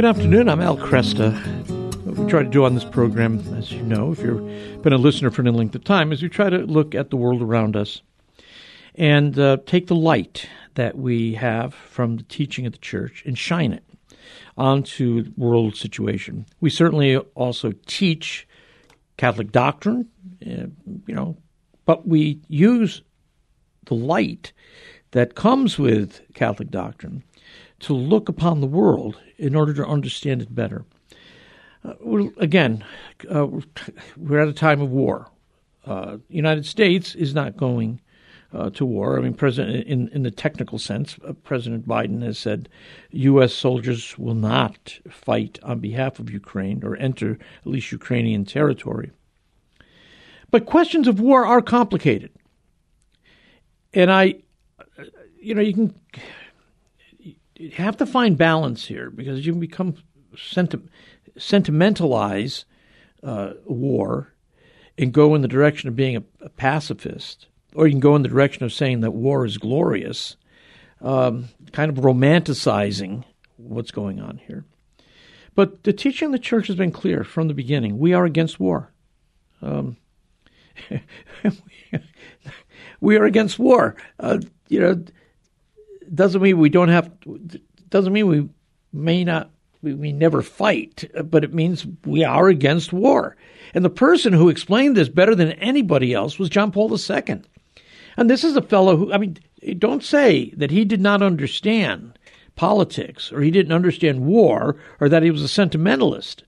good afternoon. I'm Al Kresta. What we try to do on this program, as you know, if you've been a listener for any length of time, is we try to look at the world around us and uh, take the light that we have from the teaching of the church and shine it onto world situation. We certainly also teach Catholic doctrine, uh, you know, but we use the light that comes with Catholic doctrine to look upon the world in order to understand it better. Uh, again, uh, we're at a time of war. Uh, United States is not going uh, to war. I mean, President, in, in the technical sense, uh, President Biden has said U.S. soldiers will not fight on behalf of Ukraine or enter at least Ukrainian territory. But questions of war are complicated. And I, you know, you can you have to find balance here because you can become senti- sentimentalize uh, war and go in the direction of being a, a, pacifist, or you can go in the direction of saying that war is glorious, um, kind of romanticizing what's going on here. But the teaching of the church has been clear from the beginning. We are against war. Um, we are against war. Uh, you know, doesn't mean we don't have. Doesn't mean we may not. We, we never fight, but it means we are against war. And the person who explained this better than anybody else was John Paul II. And this is a fellow who, I mean, don't say that he did not understand politics or he didn't understand war or that he was a sentimentalist.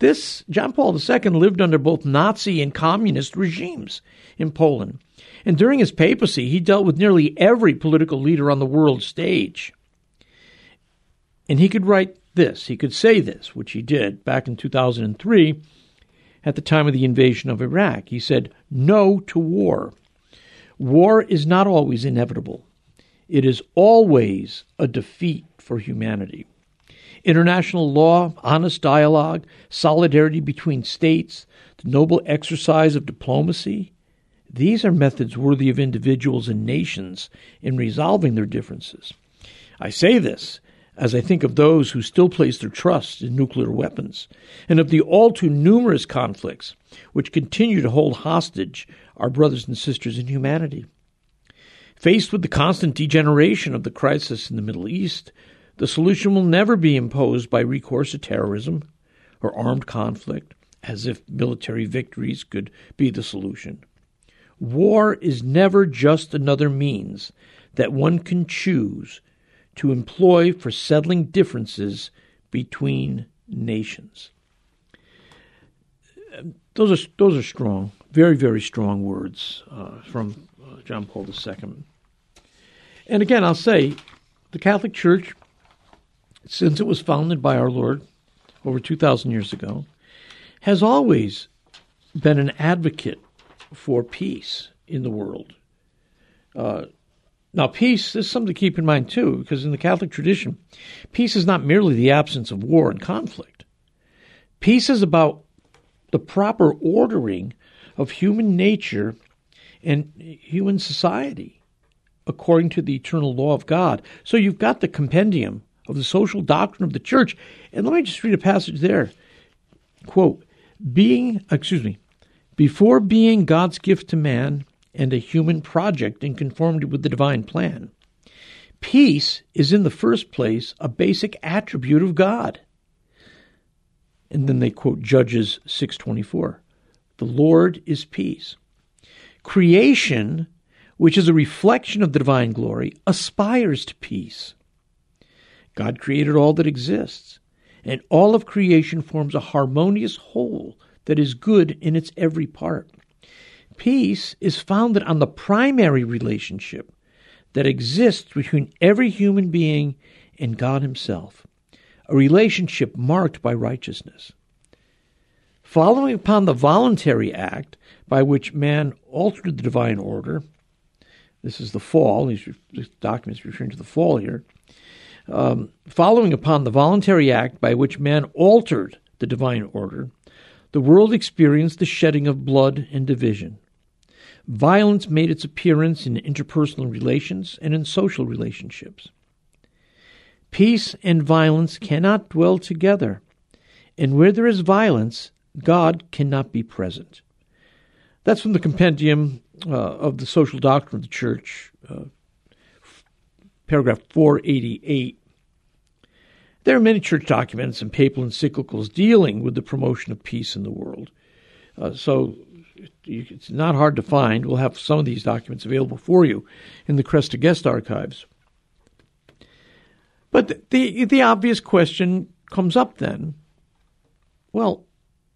This John Paul II lived under both Nazi and communist regimes in Poland. And during his papacy, he dealt with nearly every political leader on the world stage. And he could write this, he could say this, which he did back in 2003 at the time of the invasion of Iraq. He said, No to war. War is not always inevitable, it is always a defeat for humanity. International law, honest dialogue, solidarity between states, the noble exercise of diplomacy, these are methods worthy of individuals and nations in resolving their differences. I say this as I think of those who still place their trust in nuclear weapons, and of the all too numerous conflicts which continue to hold hostage our brothers and sisters in humanity. Faced with the constant degeneration of the crisis in the Middle East, the solution will never be imposed by recourse to terrorism or armed conflict, as if military victories could be the solution. War is never just another means that one can choose to employ for settling differences between nations. Those are those are strong, very very strong words uh, from uh, John Paul II. And again, I'll say, the Catholic Church, since it was founded by our Lord over two thousand years ago, has always been an advocate for peace in the world. Uh, now, peace this is something to keep in mind too, because in the Catholic tradition, peace is not merely the absence of war and conflict. Peace is about the proper ordering of human nature and human society according to the eternal law of God. So you've got the compendium of the social doctrine of the church. And let me just read a passage there. Quote, being, excuse me, before being God's gift to man and a human project in conformity with the divine plan, peace is in the first place a basic attribute of God. And then they quote Judges 6:24. The Lord is peace. Creation, which is a reflection of the divine glory, aspires to peace. God created all that exists, and all of creation forms a harmonious whole that is good in its every part. Peace is founded on the primary relationship that exists between every human being and God Himself, a relationship marked by righteousness. Following upon the voluntary act by which man altered the divine order, this is the fall, these documents referring to the fall here. Um, following upon the voluntary act by which man altered the divine order, the world experienced the shedding of blood and division. Violence made its appearance in interpersonal relations and in social relationships. Peace and violence cannot dwell together, and where there is violence, God cannot be present. That's from the compendium uh, of the social doctrine of the church, uh, paragraph 488. There are many church documents and papal encyclicals dealing with the promotion of peace in the world. Uh, so it's not hard to find. We'll have some of these documents available for you in the Kresta Guest archives. But the the obvious question comes up then. Well,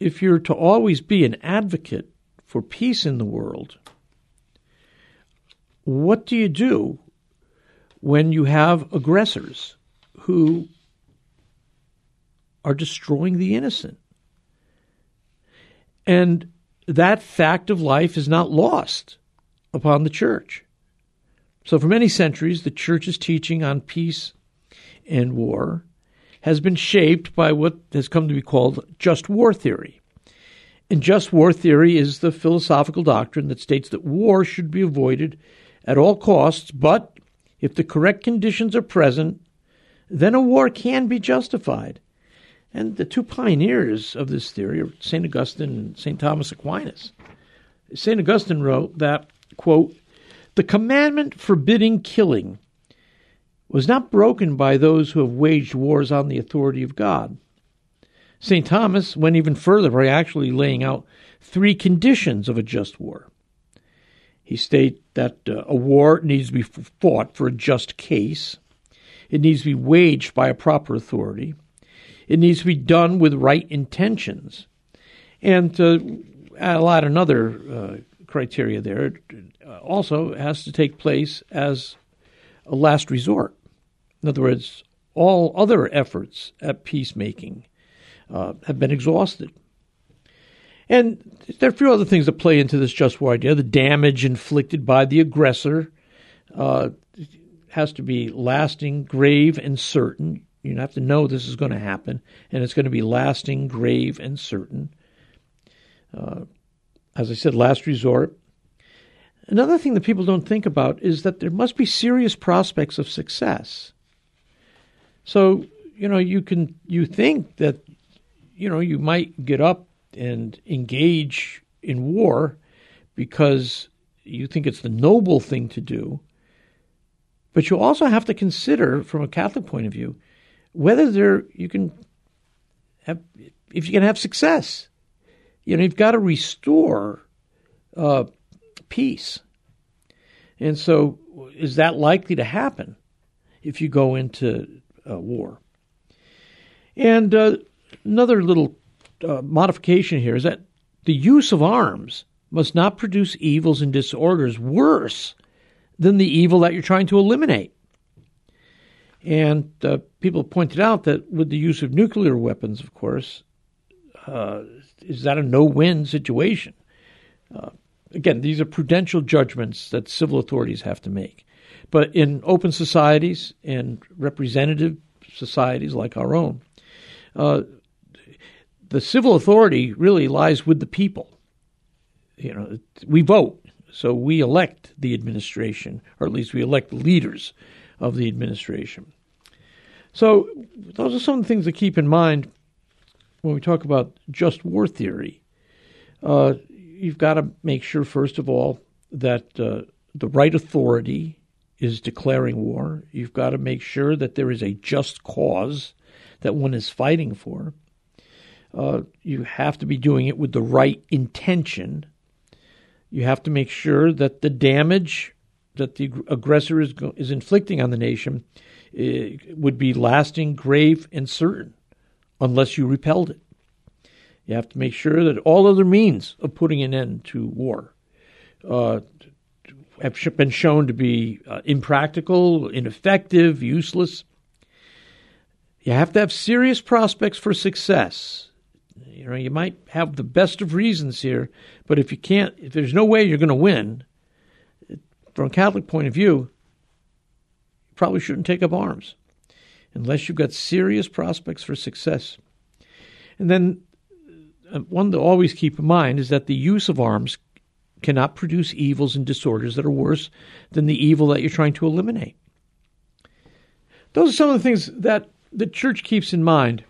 if you're to always be an advocate for peace in the world, what do you do when you have aggressors who are destroying the innocent? And that fact of life is not lost upon the church. So, for many centuries, the church's teaching on peace and war has been shaped by what has come to be called just war theory. And just war theory is the philosophical doctrine that states that war should be avoided at all costs, but if the correct conditions are present, then a war can be justified. And the two pioneers of this theory are St. Augustine and St. Thomas Aquinas. St. Augustine wrote that, quote, the commandment forbidding killing was not broken by those who have waged wars on the authority of God. St. Thomas went even further by actually laying out three conditions of a just war. He stated that uh, a war needs to be fought for a just case, it needs to be waged by a proper authority, it needs to be done with right intentions. And to add another uh, criteria there, it uh, also has to take place as a last resort. In other words, all other efforts at peacemaking uh, have been exhausted. And there are a few other things that play into this just war idea. The damage inflicted by the aggressor uh, has to be lasting, grave, and certain. You have to know this is going to happen, and it's going to be lasting, grave, and certain. Uh, as I said, last resort. Another thing that people don't think about is that there must be serious prospects of success. So, you know, you can you think that you know, you might get up and engage in war because you think it's the noble thing to do. But you also have to consider, from a Catholic point of view, whether there you can have if you can have success. You know, you've got to restore uh, peace, and so is that likely to happen if you go into uh, war? And uh, another little uh, modification here is that the use of arms must not produce evils and disorders worse than the evil that you're trying to eliminate. And uh, people pointed out that with the use of nuclear weapons, of course, uh, is that a no win situation? Uh, again, these are prudential judgments that civil authorities have to make. But in open societies and representative societies like our own, uh, the civil authority really lies with the people. You know, we vote, so we elect the administration, or at least we elect leaders of the administration. So, those are some things to keep in mind when we talk about just war theory. Uh, you've got to make sure, first of all, that uh, the right authority is declaring war. You've got to make sure that there is a just cause that one is fighting for. Uh, you have to be doing it with the right intention. You have to make sure that the damage that the aggressor is, is inflicting on the nation uh, would be lasting, grave, and certain, unless you repelled it. You have to make sure that all other means of putting an end to war uh, have been shown to be uh, impractical, ineffective, useless. You have to have serious prospects for success you know, you might have the best of reasons here, but if you can't, if there's no way you're going to win, from a Catholic point of view, you probably shouldn't take up arms unless you've got serious prospects for success. And then uh, one to always keep in mind is that the use of arms cannot produce evils and disorders that are worse than the evil that you're trying to eliminate. those are some of the things that the church keeps in mind.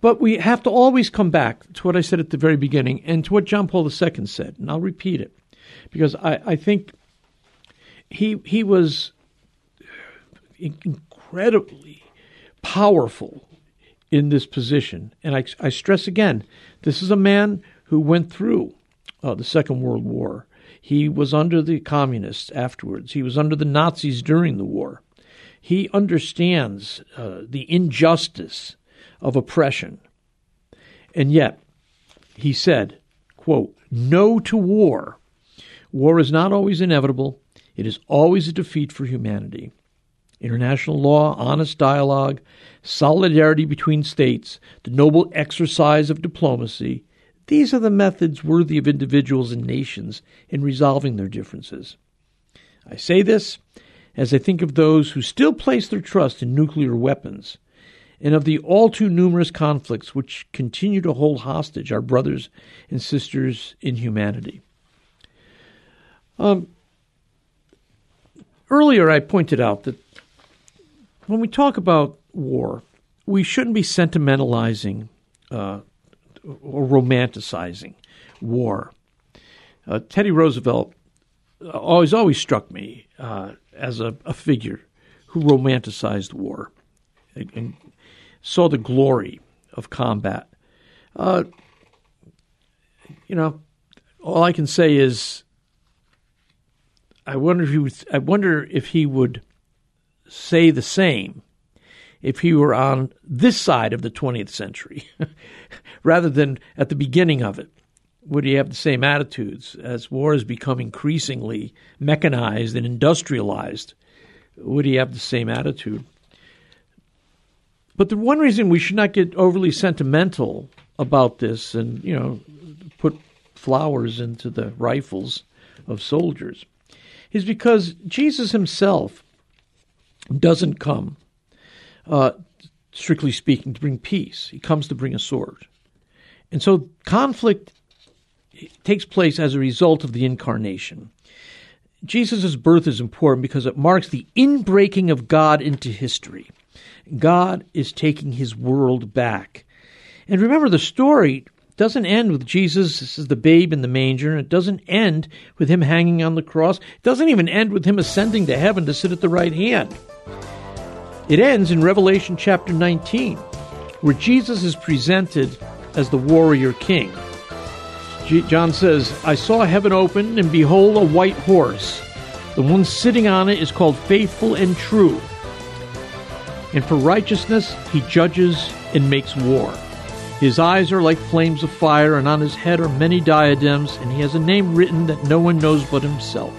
But we have to always come back to what I said at the very beginning and to what John Paul II said, and I'll repeat it because I, I think he he was incredibly powerful in this position. And I, I stress again, this is a man who went through uh, the Second World War. He was under the communists afterwards. He was under the Nazis during the war. He understands uh, the injustice of oppression. And yet, he said, quote, no to war. War is not always inevitable. It is always a defeat for humanity. International law, honest dialogue, solidarity between states, the noble exercise of diplomacy, these are the methods worthy of individuals and nations in resolving their differences. I say this as I think of those who still place their trust in nuclear weapons and of the all too numerous conflicts which continue to hold hostage our brothers and sisters in humanity. Um, earlier, I pointed out that when we talk about war, we shouldn't be sentimentalizing uh, or romanticizing war. Uh, Teddy Roosevelt always always struck me uh, as a, a, figure who romanticized war and, and, saw the glory of combat. Uh, you know, all I can say is, I wonder if he would, I wonder if he would say the same if he were on this side of the 20th century rather than at the beginning of it would he have the same attitudes as war has become increasingly mechanized and industrialized? Would he have the same attitude? But the one reason we should not get overly sentimental about this and, you know, put flowers into the rifles of soldiers is because Jesus himself doesn't come, uh, strictly speaking, to bring peace. He comes to bring a sword. And so conflict takes place as a result of the incarnation. Jesus' birth is important because it marks the inbreaking of God into history. God is taking his world back. And remember, the story doesn't end with Jesus as the babe in the manger. and It doesn't end with him hanging on the cross. It doesn't even end with him ascending to heaven to sit at the right hand. It ends in Revelation chapter 19, where Jesus is presented as the warrior king. John says, I saw heaven open, and behold, a white horse. The one sitting on it is called Faithful and True. And for righteousness he judges and makes war. His eyes are like flames of fire, and on his head are many diadems, and he has a name written that no one knows but himself.